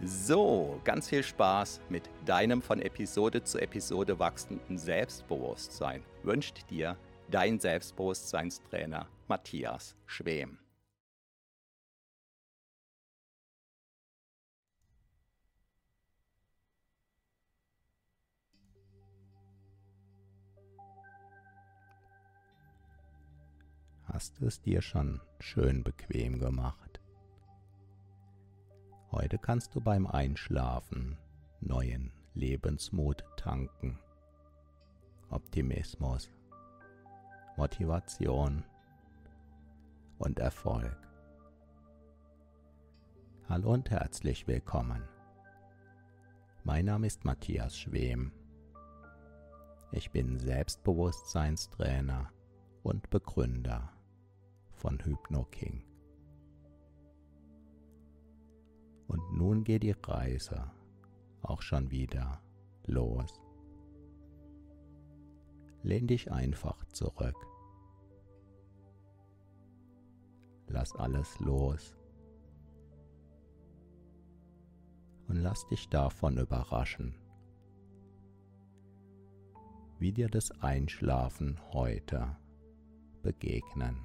So, ganz viel Spaß mit deinem von Episode zu Episode wachsenden Selbstbewusstsein wünscht dir dein Selbstbewusstseinstrainer Matthias Schwem. Hast du es dir schon schön bequem gemacht? Heute kannst du beim Einschlafen neuen Lebensmut tanken, Optimismus, Motivation und Erfolg. Hallo und herzlich willkommen. Mein Name ist Matthias Schwem. Ich bin Selbstbewusstseinstrainer und Begründer von HypnoKing. Und nun geht die Reise auch schon wieder los. Lehn dich einfach zurück. Lass alles los. Und lass dich davon überraschen, wie dir das Einschlafen heute begegnen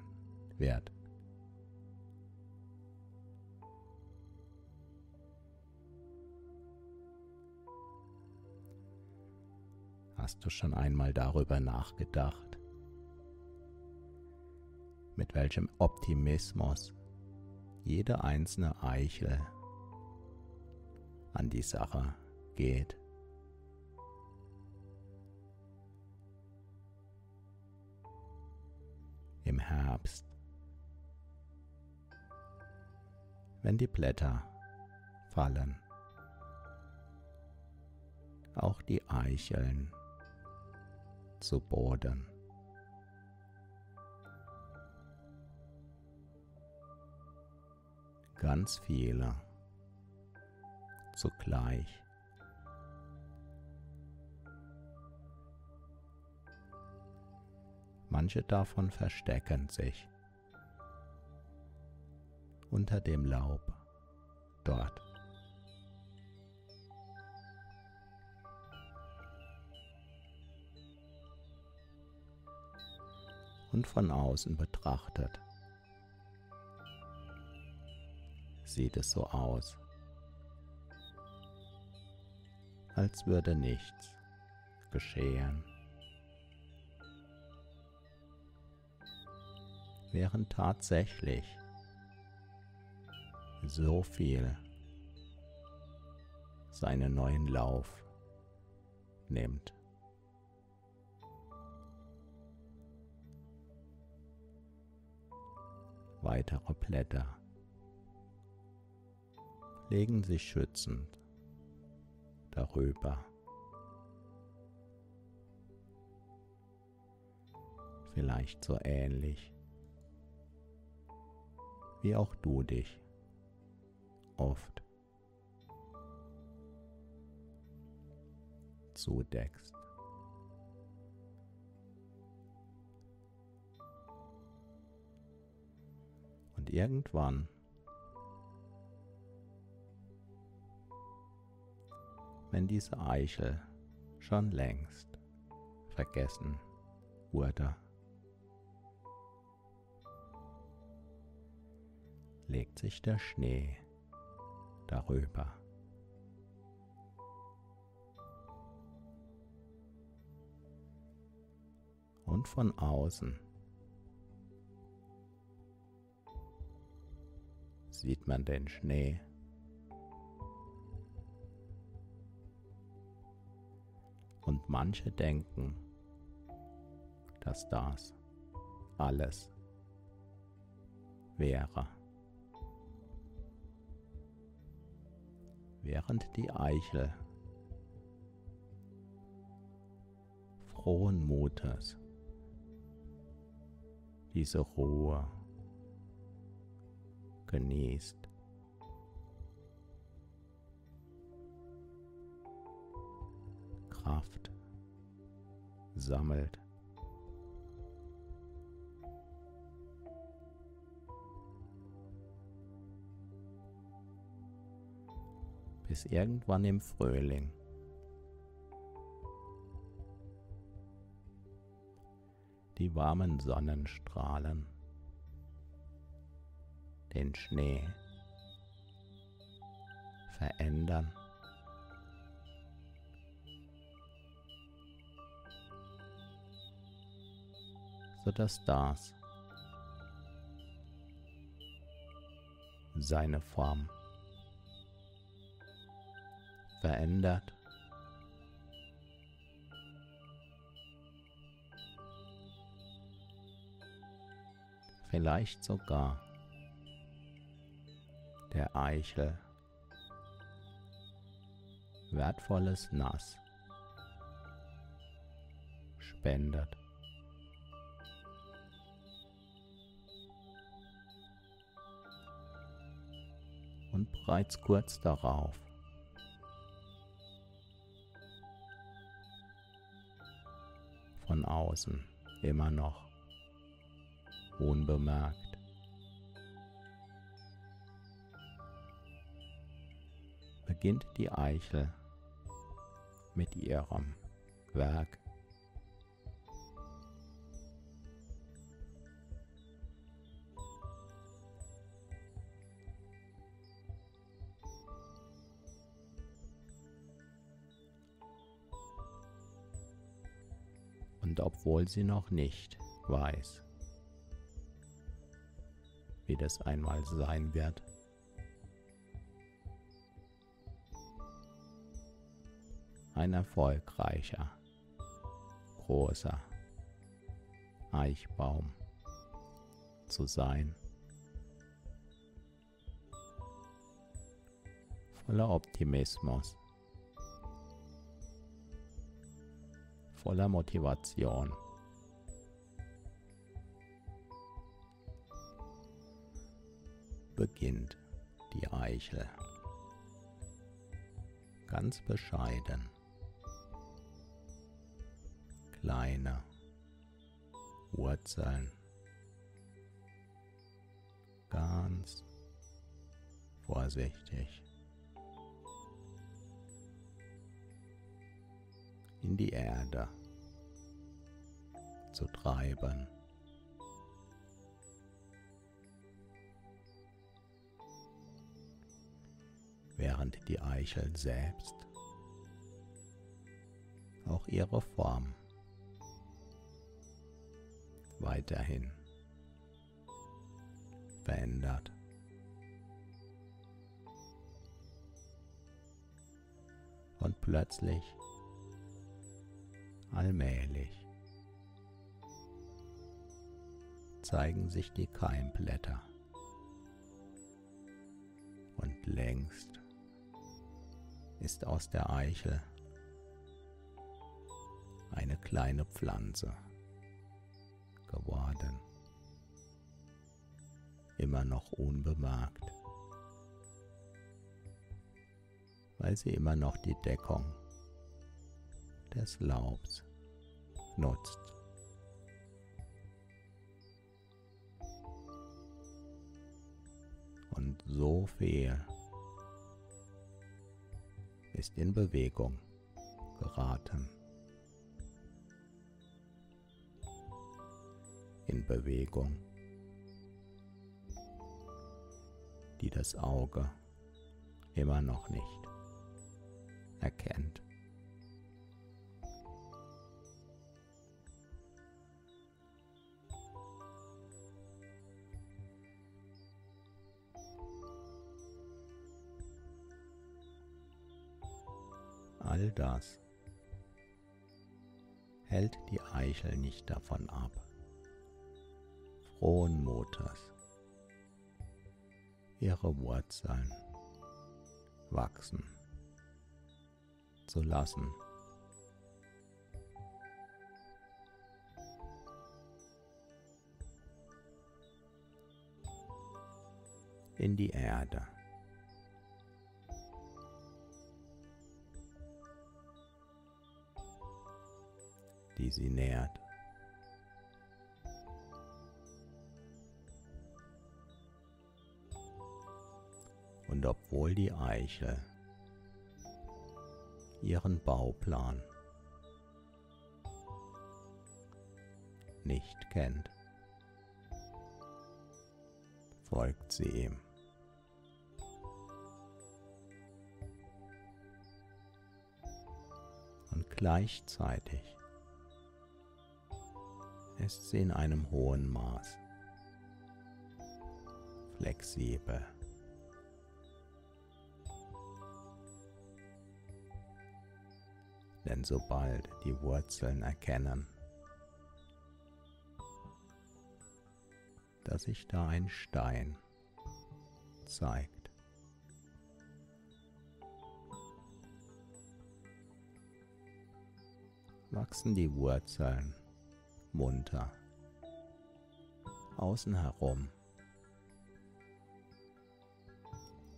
wird. Hast du schon einmal darüber nachgedacht, mit welchem Optimismus jede einzelne Eichel an die Sache geht? Im Herbst, wenn die Blätter fallen, auch die Eicheln zu Boden. Ganz viele zugleich. Manche davon verstecken sich unter dem Laub dort. Und von außen betrachtet, sieht es so aus, als würde nichts geschehen. Während tatsächlich so viel seinen neuen Lauf nimmt. Weitere Blätter legen sich schützend darüber. Vielleicht so ähnlich, wie auch du dich oft zudeckst. Irgendwann wenn diese Eichel schon längst vergessen wurde. Legt sich der Schnee darüber. Und von außen sieht man den Schnee. Und manche denken, dass das alles wäre. Während die Eichel frohen Mutes diese Ruhe genießt. Kraft sammelt. Bis irgendwann im Frühling die warmen Sonnenstrahlen den Schnee verändern. sodass das seine Form verändert. Vielleicht sogar der Eichel. Wertvolles Nass. Spendet. Und bereits kurz darauf. Von außen. Immer noch. Unbemerkt beginnt die Eichel mit ihrem Werk. Und obwohl sie noch nicht weiß, wie das einmal sein wird, ein erfolgreicher, großer Eichbaum zu sein. Voller Optimismus, voller Motivation. beginnt die Eichel ganz bescheiden kleine Wurzeln ganz vorsichtig. In die Erde zu treiben. Während die Eichel selbst auch ihre Form weiterhin verändert. Und plötzlich, allmählich, zeigen sich die Keimblätter. Und längst ist aus der Eichel eine kleine Pflanze geworden, immer noch unbemerkt, weil sie immer noch die Deckung des Laubs nutzt. Und so viel ist in Bewegung geraten in Bewegung, die das Auge immer noch nicht erkennt. All das hält die Eichel nicht davon ab, Mutes ihre Wurzeln wachsen zu lassen. in die Erde. die sie nährt. Und obwohl die Eiche ihren Bauplan nicht kennt, folgt sie ihm. Und gleichzeitig ist sie in einem hohen Maß flexibel. Denn sobald die Wurzeln erkennen, dass sich da ein Stein zeigt, wachsen die Wurzeln munter. Außen herum.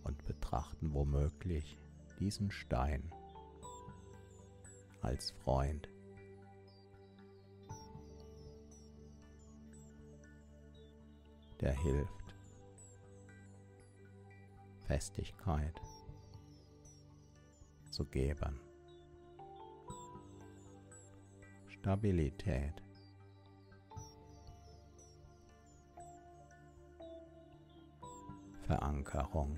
Und betrachten womöglich diesen Stein als Freund. Der hilft, Festigkeit zu geben, Stabilität Verankerung.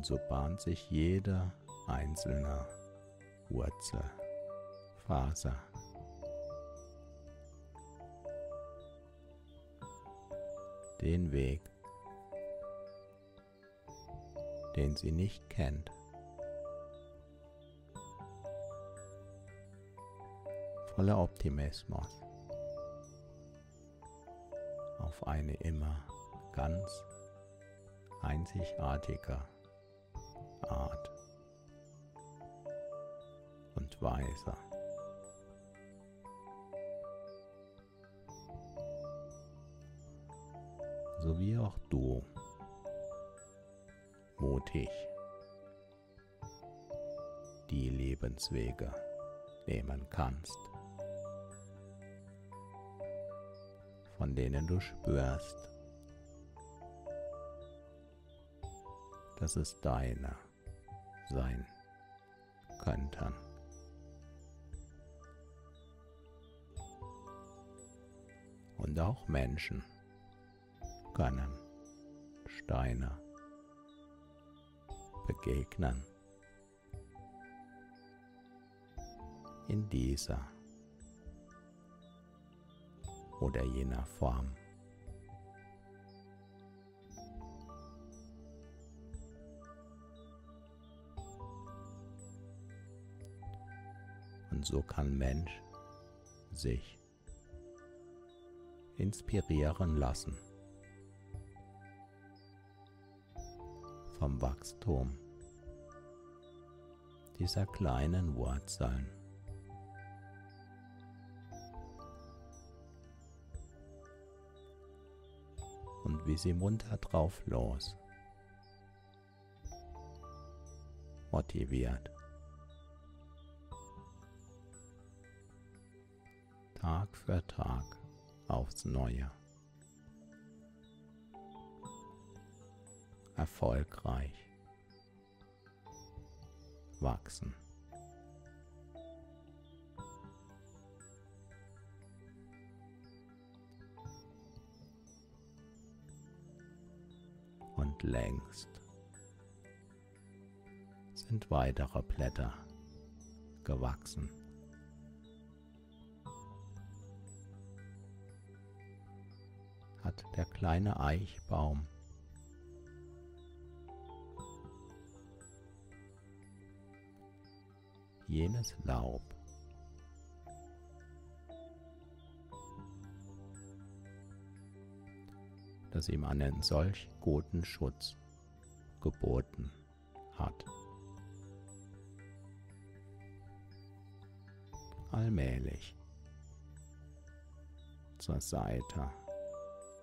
Und so bahnt sich jede einzelne Wurzel, Faser den Weg, den sie nicht kennt. Voller Optimismus auf eine immer ganz einzigartige Art und Weise. so wie auch du mutig die Lebenswege nehmen kannst, von denen du spürst, dass es deine sein könnten. Und auch Menschen können Steine begegnen. In dieser oder jener Form. Und so kann Mensch sich inspirieren lassen. vom Wachstum dieser kleinen Wurzeln. Und wie sie munter drauf los, motiviert Tag für Tag aufs Neue. Erfolgreich wachsen. Und längst sind weitere Blätter gewachsen. Der kleine Eichbaum. Jenes Laub. Das ihm einen solch guten Schutz geboten hat. allmählich zur Seite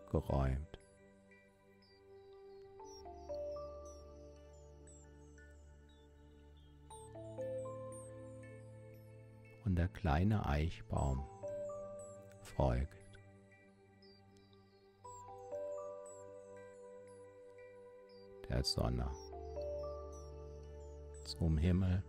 geräumt. Und der kleine Eichbaum folgt. Der Sonne zum Himmel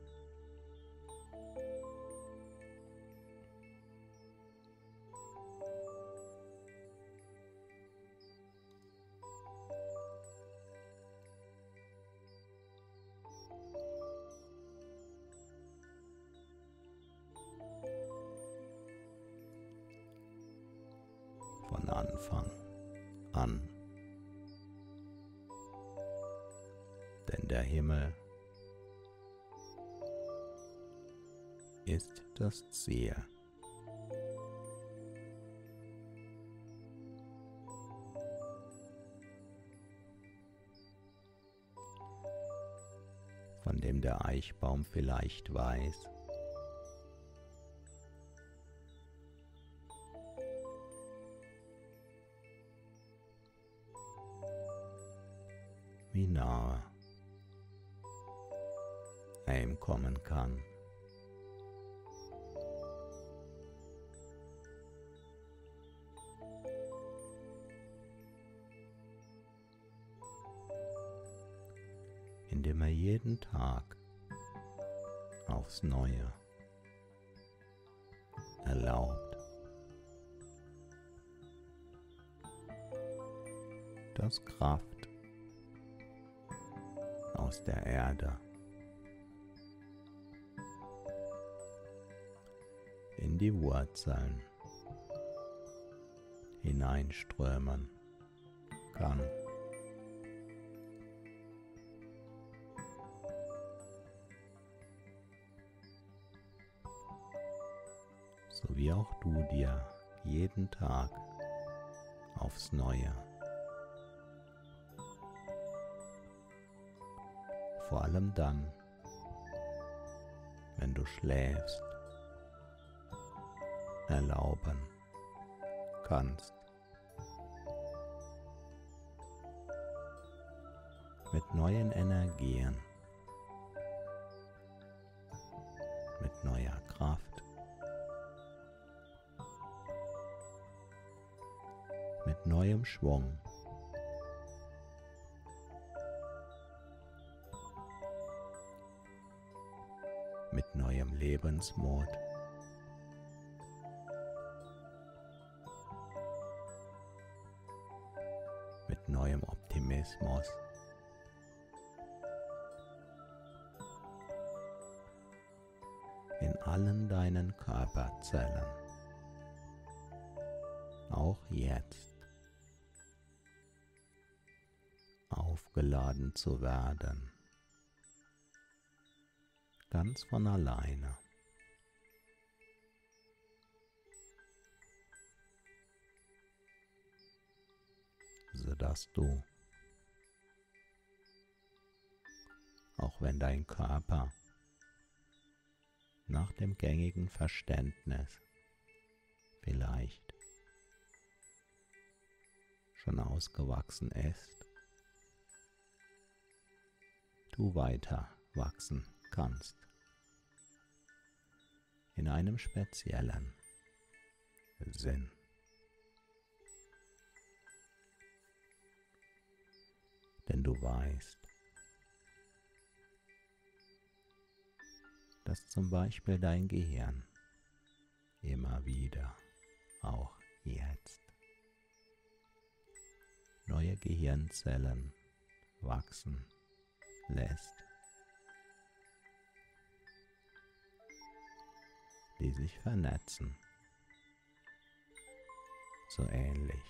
der Eichbaum vielleicht weiß, wie nahe er ihm kommen kann. indem er jeden Tag aufs Neue erlaubt, dass Kraft aus der Erde. in die Wurzeln hineinströmen kann. Wie auch du dir jeden Tag aufs Neue vor allem dann, wenn du schläfst, erlauben kannst. Mit neuen Energien, Schwung mit neuem Lebensmut. Mit neuem Optimismus. In allen deinen Körperzellen. Auch jetzt. Aufgeladen zu werden ganz von alleine. sodass du, auch wenn dein Körper nach dem gängigen Verständnis vielleicht schon ausgewachsen ist, du weiter wachsen kannst. In einem speziellen, Sinn. Denn du weißt, dass zum Beispiel dein Gehirn immer wieder, auch jetzt, neue Gehirnzellen wachsen lässt, die sich vernetzen, so ähnlich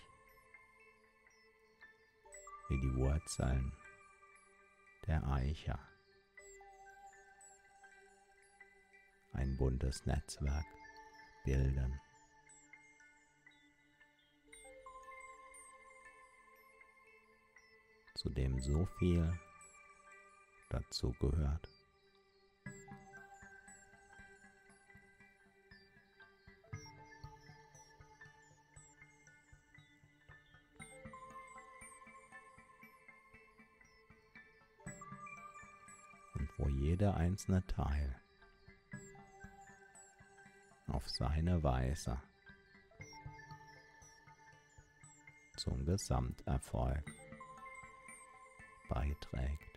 wie die Wurzeln der Eicher. Ein buntes Netzwerk bilden. zu dem so viel dazu gehört. Und wo jeder einzelne Teil auf seine Weise zum Gesamterfolg beiträgt.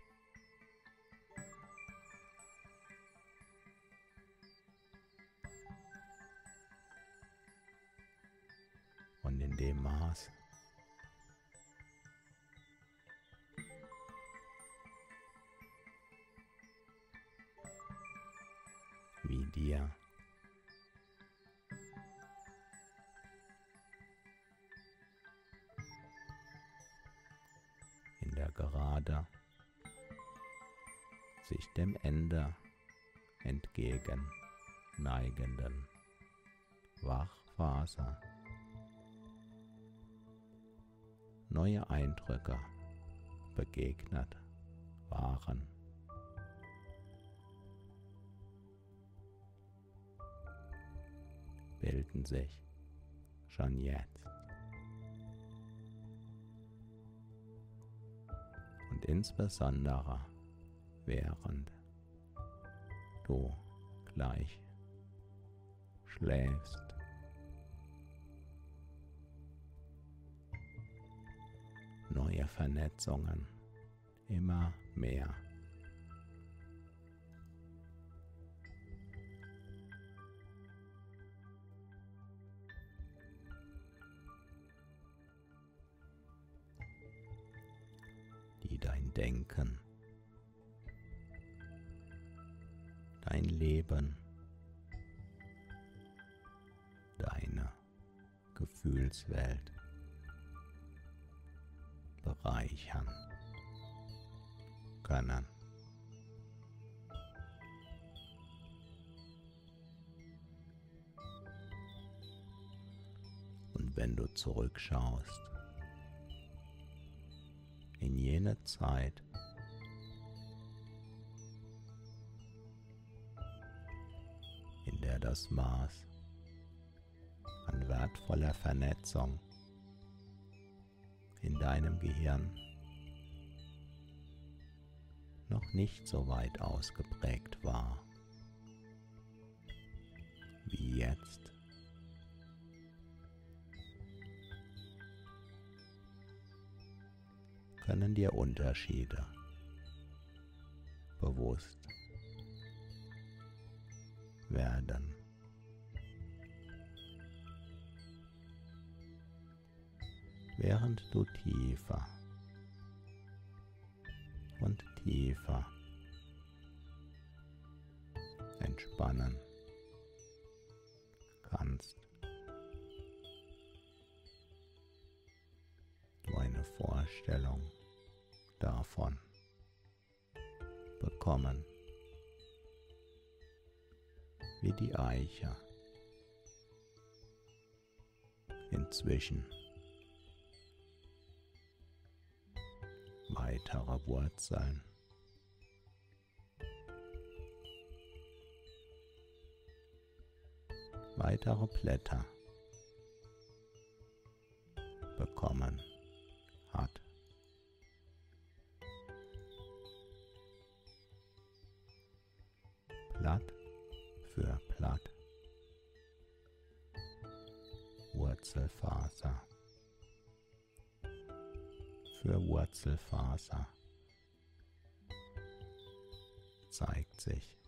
Dem Maß, wie dir. Gerade. Sich dem Ende entgegen neigenden Wachphase neue Eindrücke begegnet waren. bilden sich schon jetzt und insbesondere während du gleich schläfst. Neue Vernetzungen. Immer mehr. Denken, dein Leben, deine Gefühlswelt bereichern können. Und wenn du zurückschaust, in jene Zeit. in der das Maß an wertvoller Vernetzung in deinem Gehirn noch nicht so weit ausgeprägt war wie jetzt. können dir Unterschiede bewusst werden. Während du tiefer und tiefer entspannen kannst. Du eine Vorstellung davon bekommen, wie die Eiche inzwischen weitere Wurzeln weitere Blätter bekommen. Blatt für Blatt. Wurzelfaser für Wurzelfaser zeigt sich.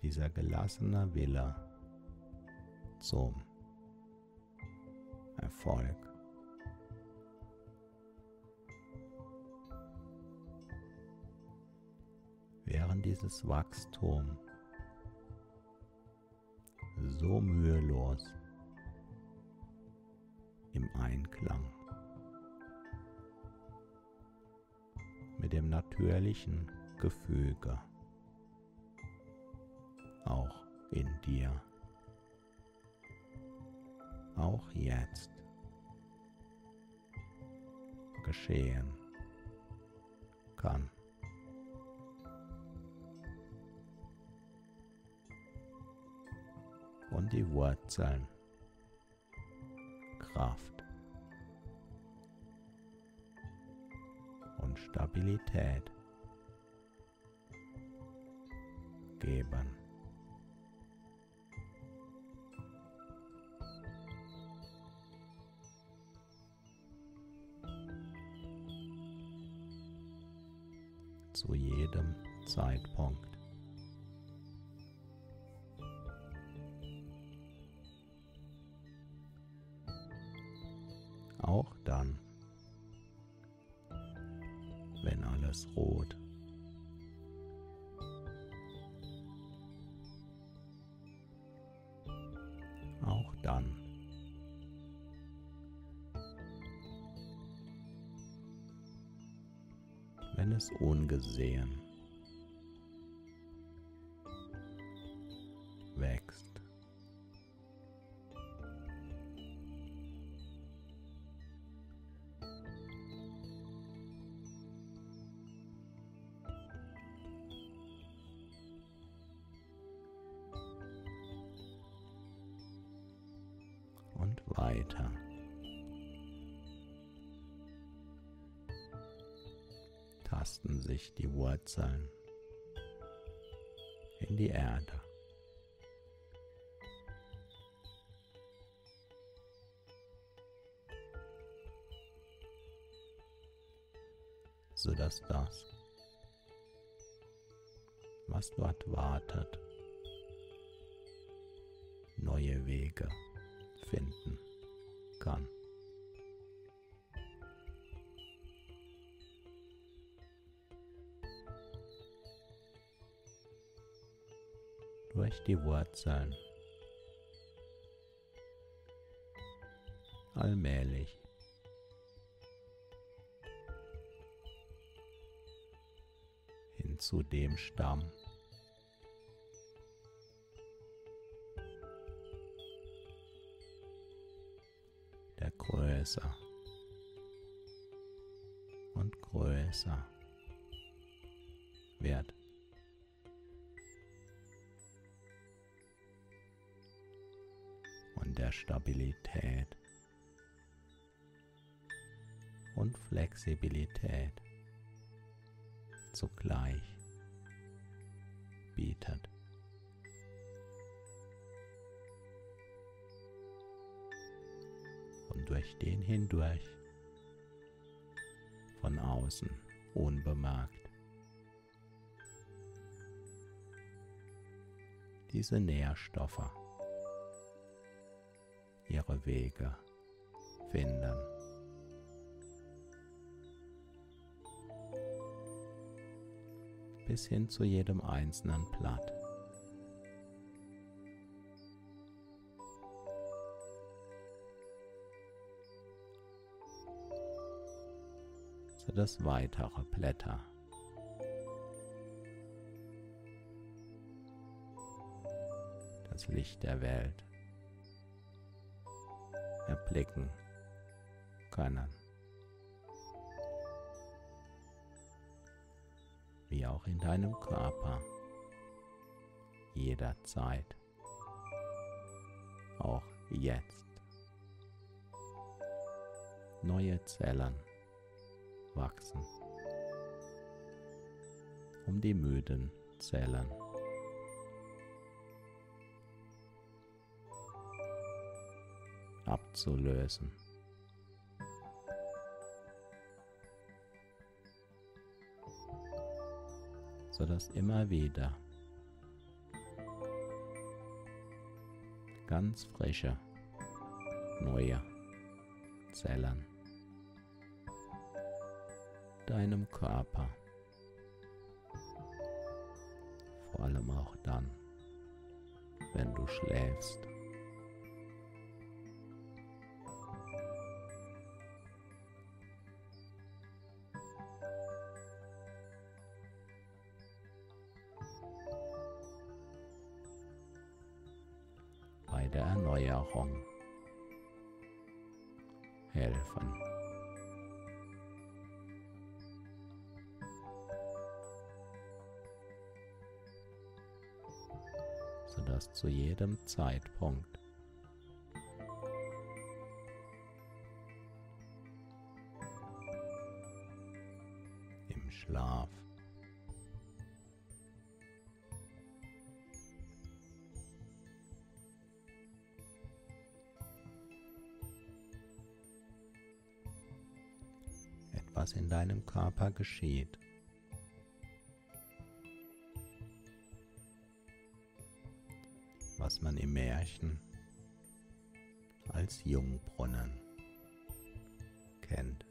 Dieser gelassene Wille zum Erfolg. Während dieses Wachstum so mühelos im Einklang mit dem natürlichen Gefüge auch in dir, auch jetzt geschehen kann. Und die Wurzeln Kraft und Stabilität geben. zu jedem Zeitpunkt. Auch dann, wenn alles rot Auch dann, wenn es ungesehen Wurzeln in die Erde. sodass das, was dort wartet, neue Wege finden die Wurzeln. Allmählich. Hin zu dem Stamm. Der größer und größer wird. Der Stabilität und Flexibilität zugleich bietet. Und durch den hindurch von außen unbemerkt diese Nährstoffe ihre Wege finden. Bis hin zu jedem einzelnen Blatt. So dass weitere Blätter das Licht der Welt erblicken können. Wie auch in deinem Körper jederzeit, auch jetzt. Neue Zellen wachsen, um die müden Zellen abzulösen. sodass immer wieder ganz frische, neue Zellen deinem Körper, vor allem auch dann, wenn du schläfst. Zu jedem Zeitpunkt im Schlaf etwas in deinem Körper geschieht. Märchen als Jungbrunnen kennt.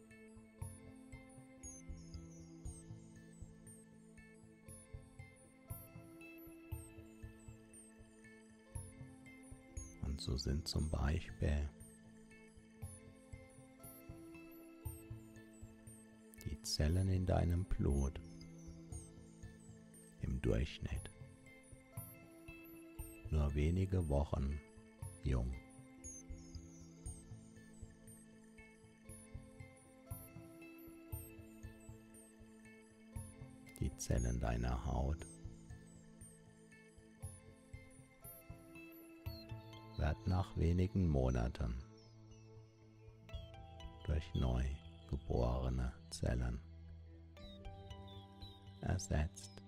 Und so sind zum Beispiel Zellen in deinem Blut im Durchschnitt wenige Wochen jung. Die Zellen deiner Haut werden nach wenigen Monaten durch neu geborene Zellen ersetzt.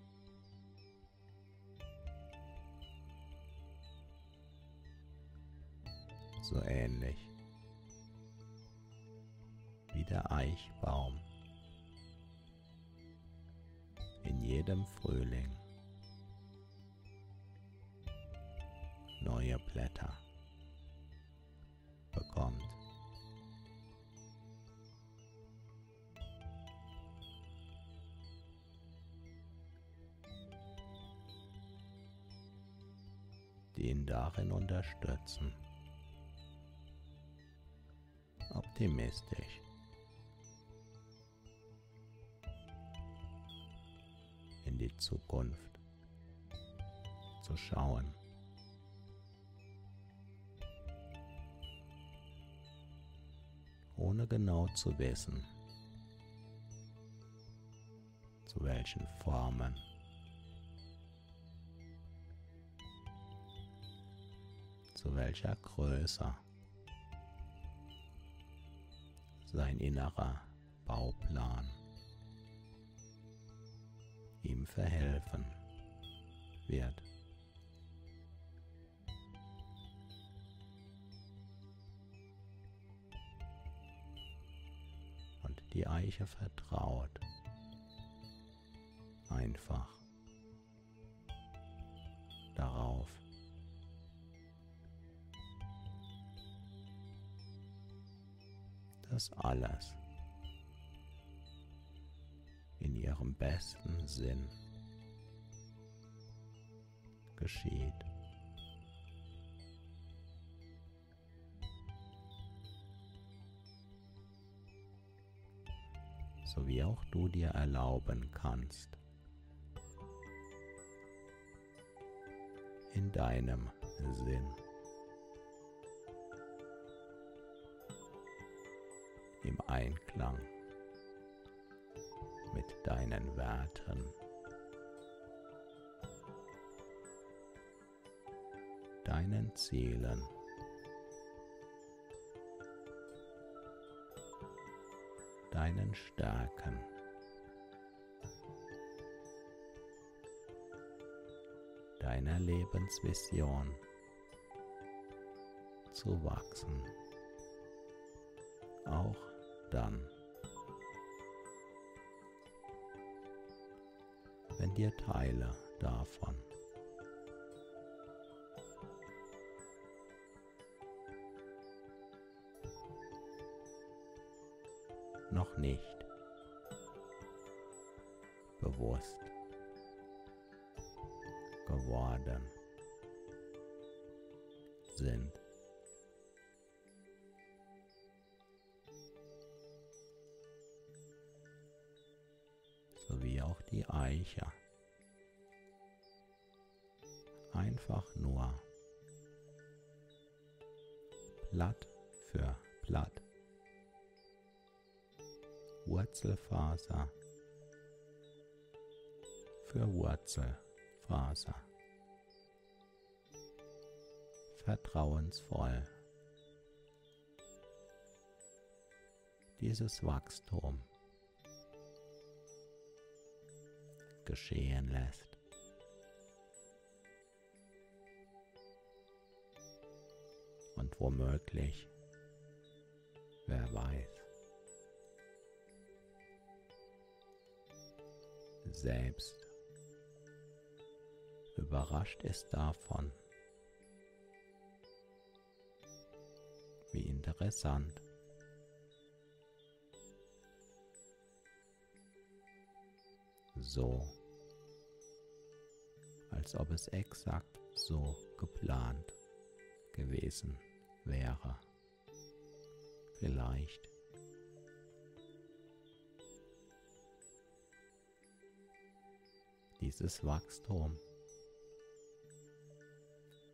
So ähnlich wie der Eichbaum in jedem Frühling neue Blätter bekommt. die ihn darin unterstützen. Optimistisch. in die Zukunft zu schauen. ohne genau zu wissen, zu welchen Formen zu welcher Größe sein innerer Bauplan ihm verhelfen wird. Und die Eiche vertraut einfach darauf, dass alles in ihrem besten Sinn geschieht. So wie auch du dir erlauben kannst, in deinem Sinn im Einklang mit deinen Werten. deinen Zielen. deinen Stärken. deiner Lebensvision zu wachsen. Dann, wenn dir Teile davon. Noch nicht Einfach nur Blatt für Blatt. Wurzelfaser für Wurzelfaser. Vertrauensvoll. Dieses Wachstum geschehen lässt. Und womöglich, wer weiß, selbst überrascht ist davon, wie interessant. So, als ob es exakt so geplant gewesen wäre. Vielleicht dieses Wachstum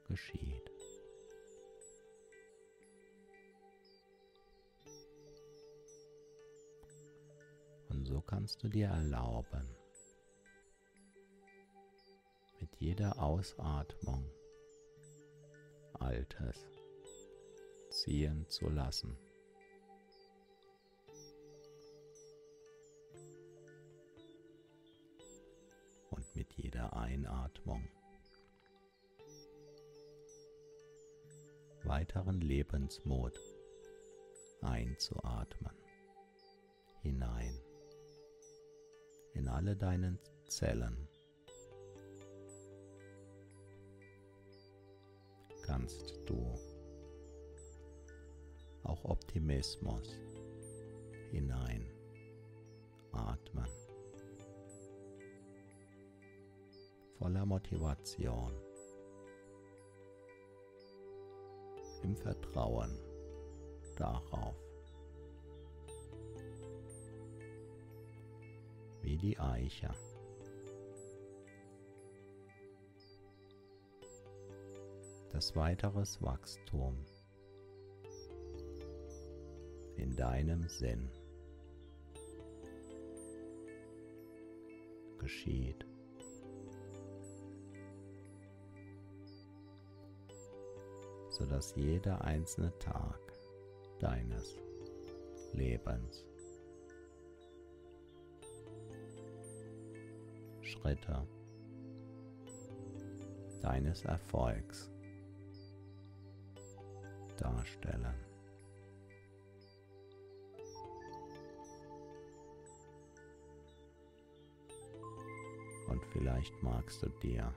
geschieht. Und so kannst du dir erlauben, mit jeder Ausatmung Altes ziehen zu lassen. Und mit jeder Einatmung weiteren Lebensmut einzuatmen, hinein in alle deinen Zellen. Kannst du auch Optimismus hinein atmen, voller Motivation. im Vertrauen darauf, wie die Eiche. Das weiteres Wachstum in deinem Sinn geschieht. sodass jeder einzelne Tag deines Lebens Schritte deines Erfolgs darstellen. Vielleicht magst du dir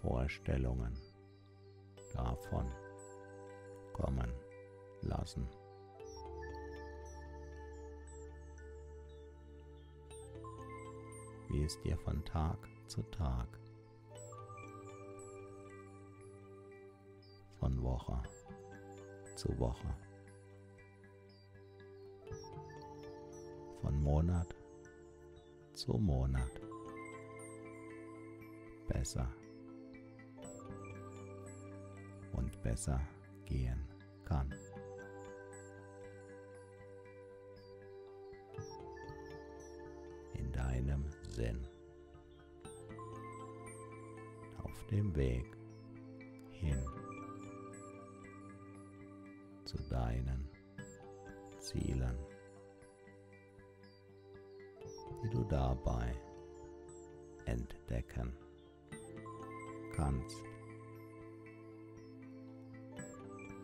Vorstellungen davon kommen lassen. Wie es dir von Tag zu Tag, von Woche zu Woche, von Monat zu Monat besser besser gehen kann. In deinem Sinn. Auf dem Weg hin dabei entdecken kannst.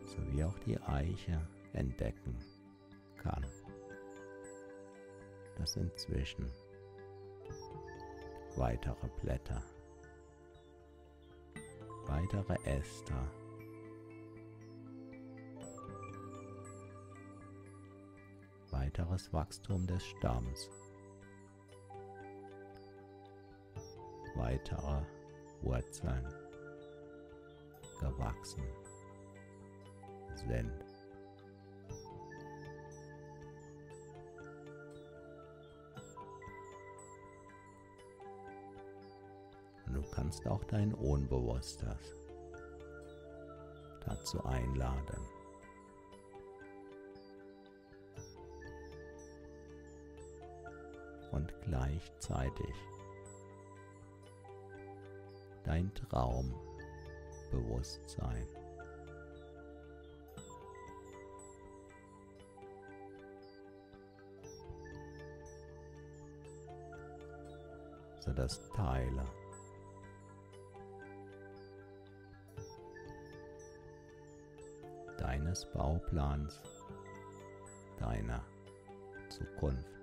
sowie auch die Eiche entdecken kann. Das inzwischen weitere Blätter, weitere Äster, weiteres Wachstum des Stamms, weitere Wurzeln gewachsen sind. Und du kannst auch dein Unbewusstes dazu einladen. Und gleichzeitig dein Traumbewusstsein. sodass Teile deines Bauplans, deiner Zukunft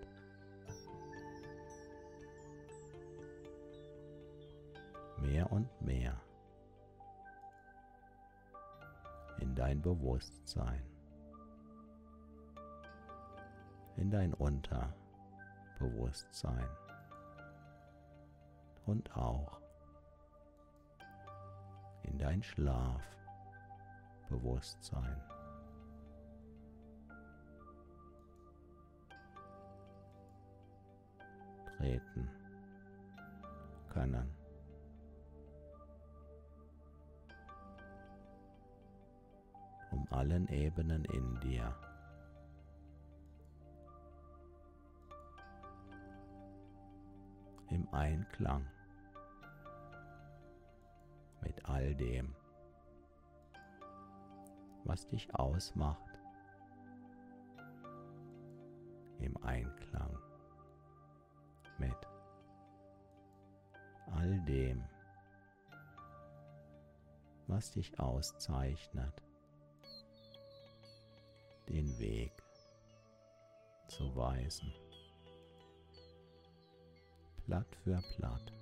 und mehr in dein Bewusstsein, in dein Unterbewusstsein und auch in dein Schlafbewusstsein. treten können. Allen Ebenen in dir. Im Einklang mit all dem, was dich ausmacht, im Einklang mit all dem, was dich auszeichnet, den Weg zu weisen, Blatt für Blatt.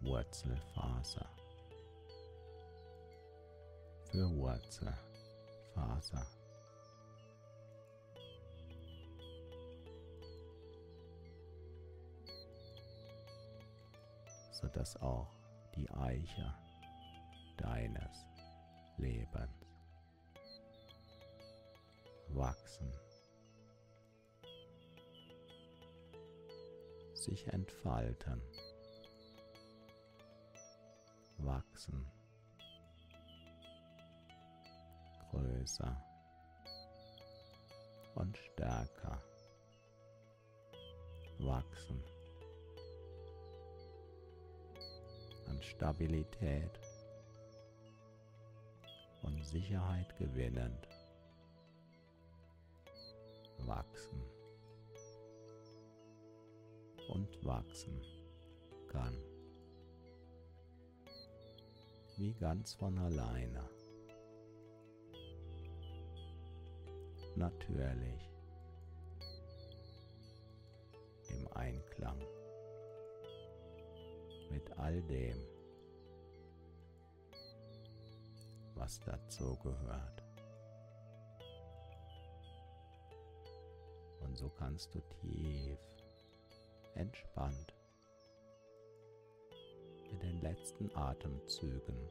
Wurzelfaser für Wurzelfaser. sodass auch die Eiche deines Lebens wachsen, sich entfalten. Wachsen, größer. Und stärker. Wachsen, an Stabilität. Und Sicherheit gewinnend wachsen und wachsen kann wie ganz von alleine. Natürlich im Einklang mit all dem, was dazu gehört. So kannst du tief entspannt mit den letzten Atemzügen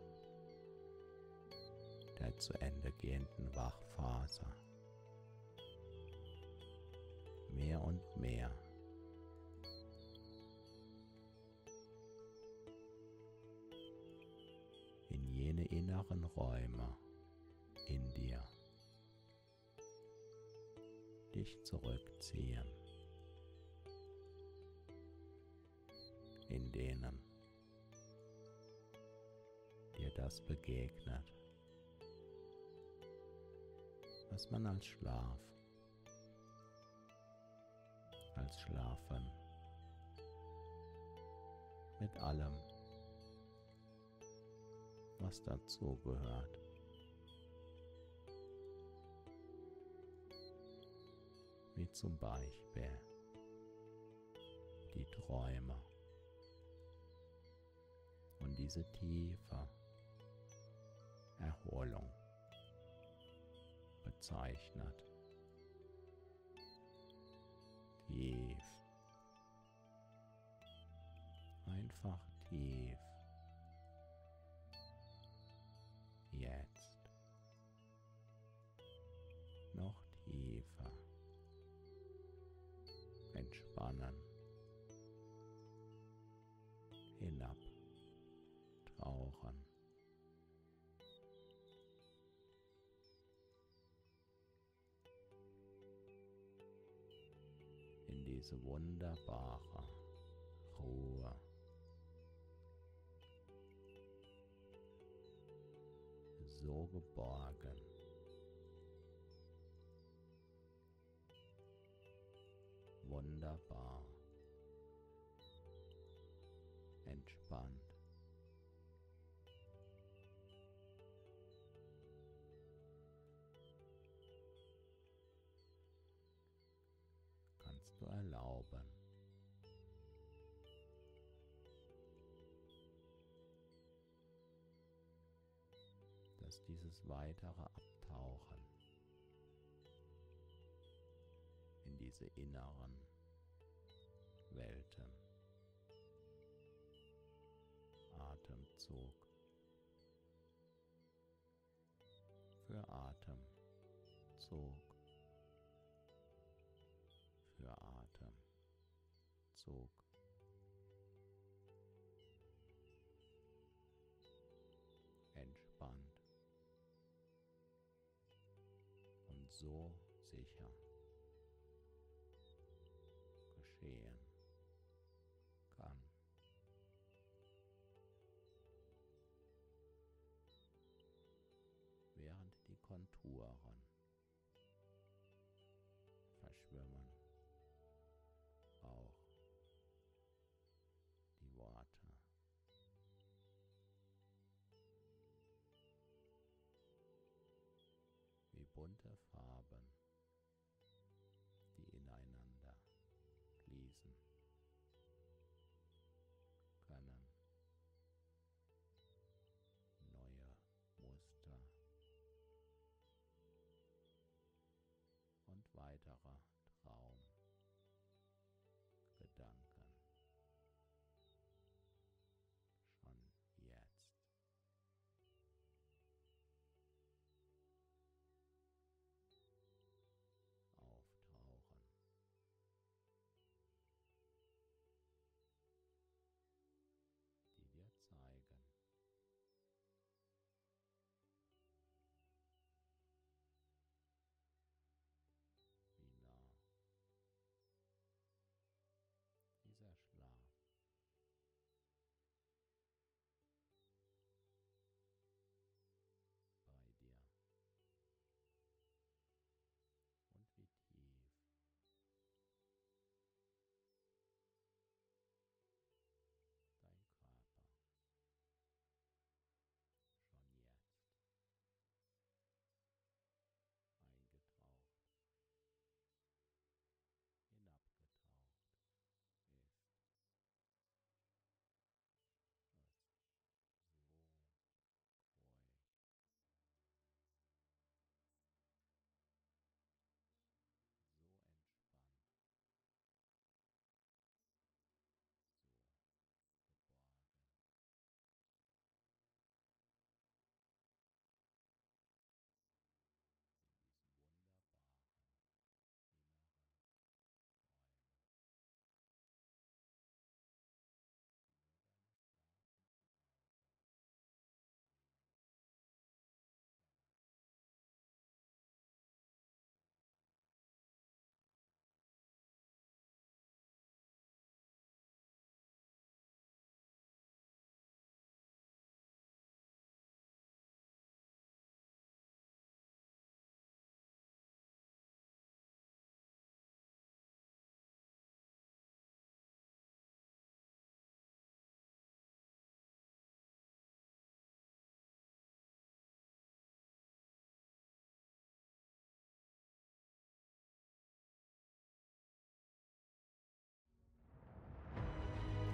der zu Ende gehenden Wachphase mehr und mehr in jene inneren Räume dich zurückziehen, in denen dir das begegnet, was man als Schlaf, als Schlafen mit allem, was dazu wie zum Beispiel die Träume und diese tiefe Erholung bezeichnet. Tief. Einfach tief. Diese wunderbare Ruhe. So geborgen. Wunderbar. Entspannt. Du erlauben. dass dieses weitere Abtauchen in diese inneren Welten, Atemzug für Atemzug Atemzug. Entspannt und so sicher bunte Farben,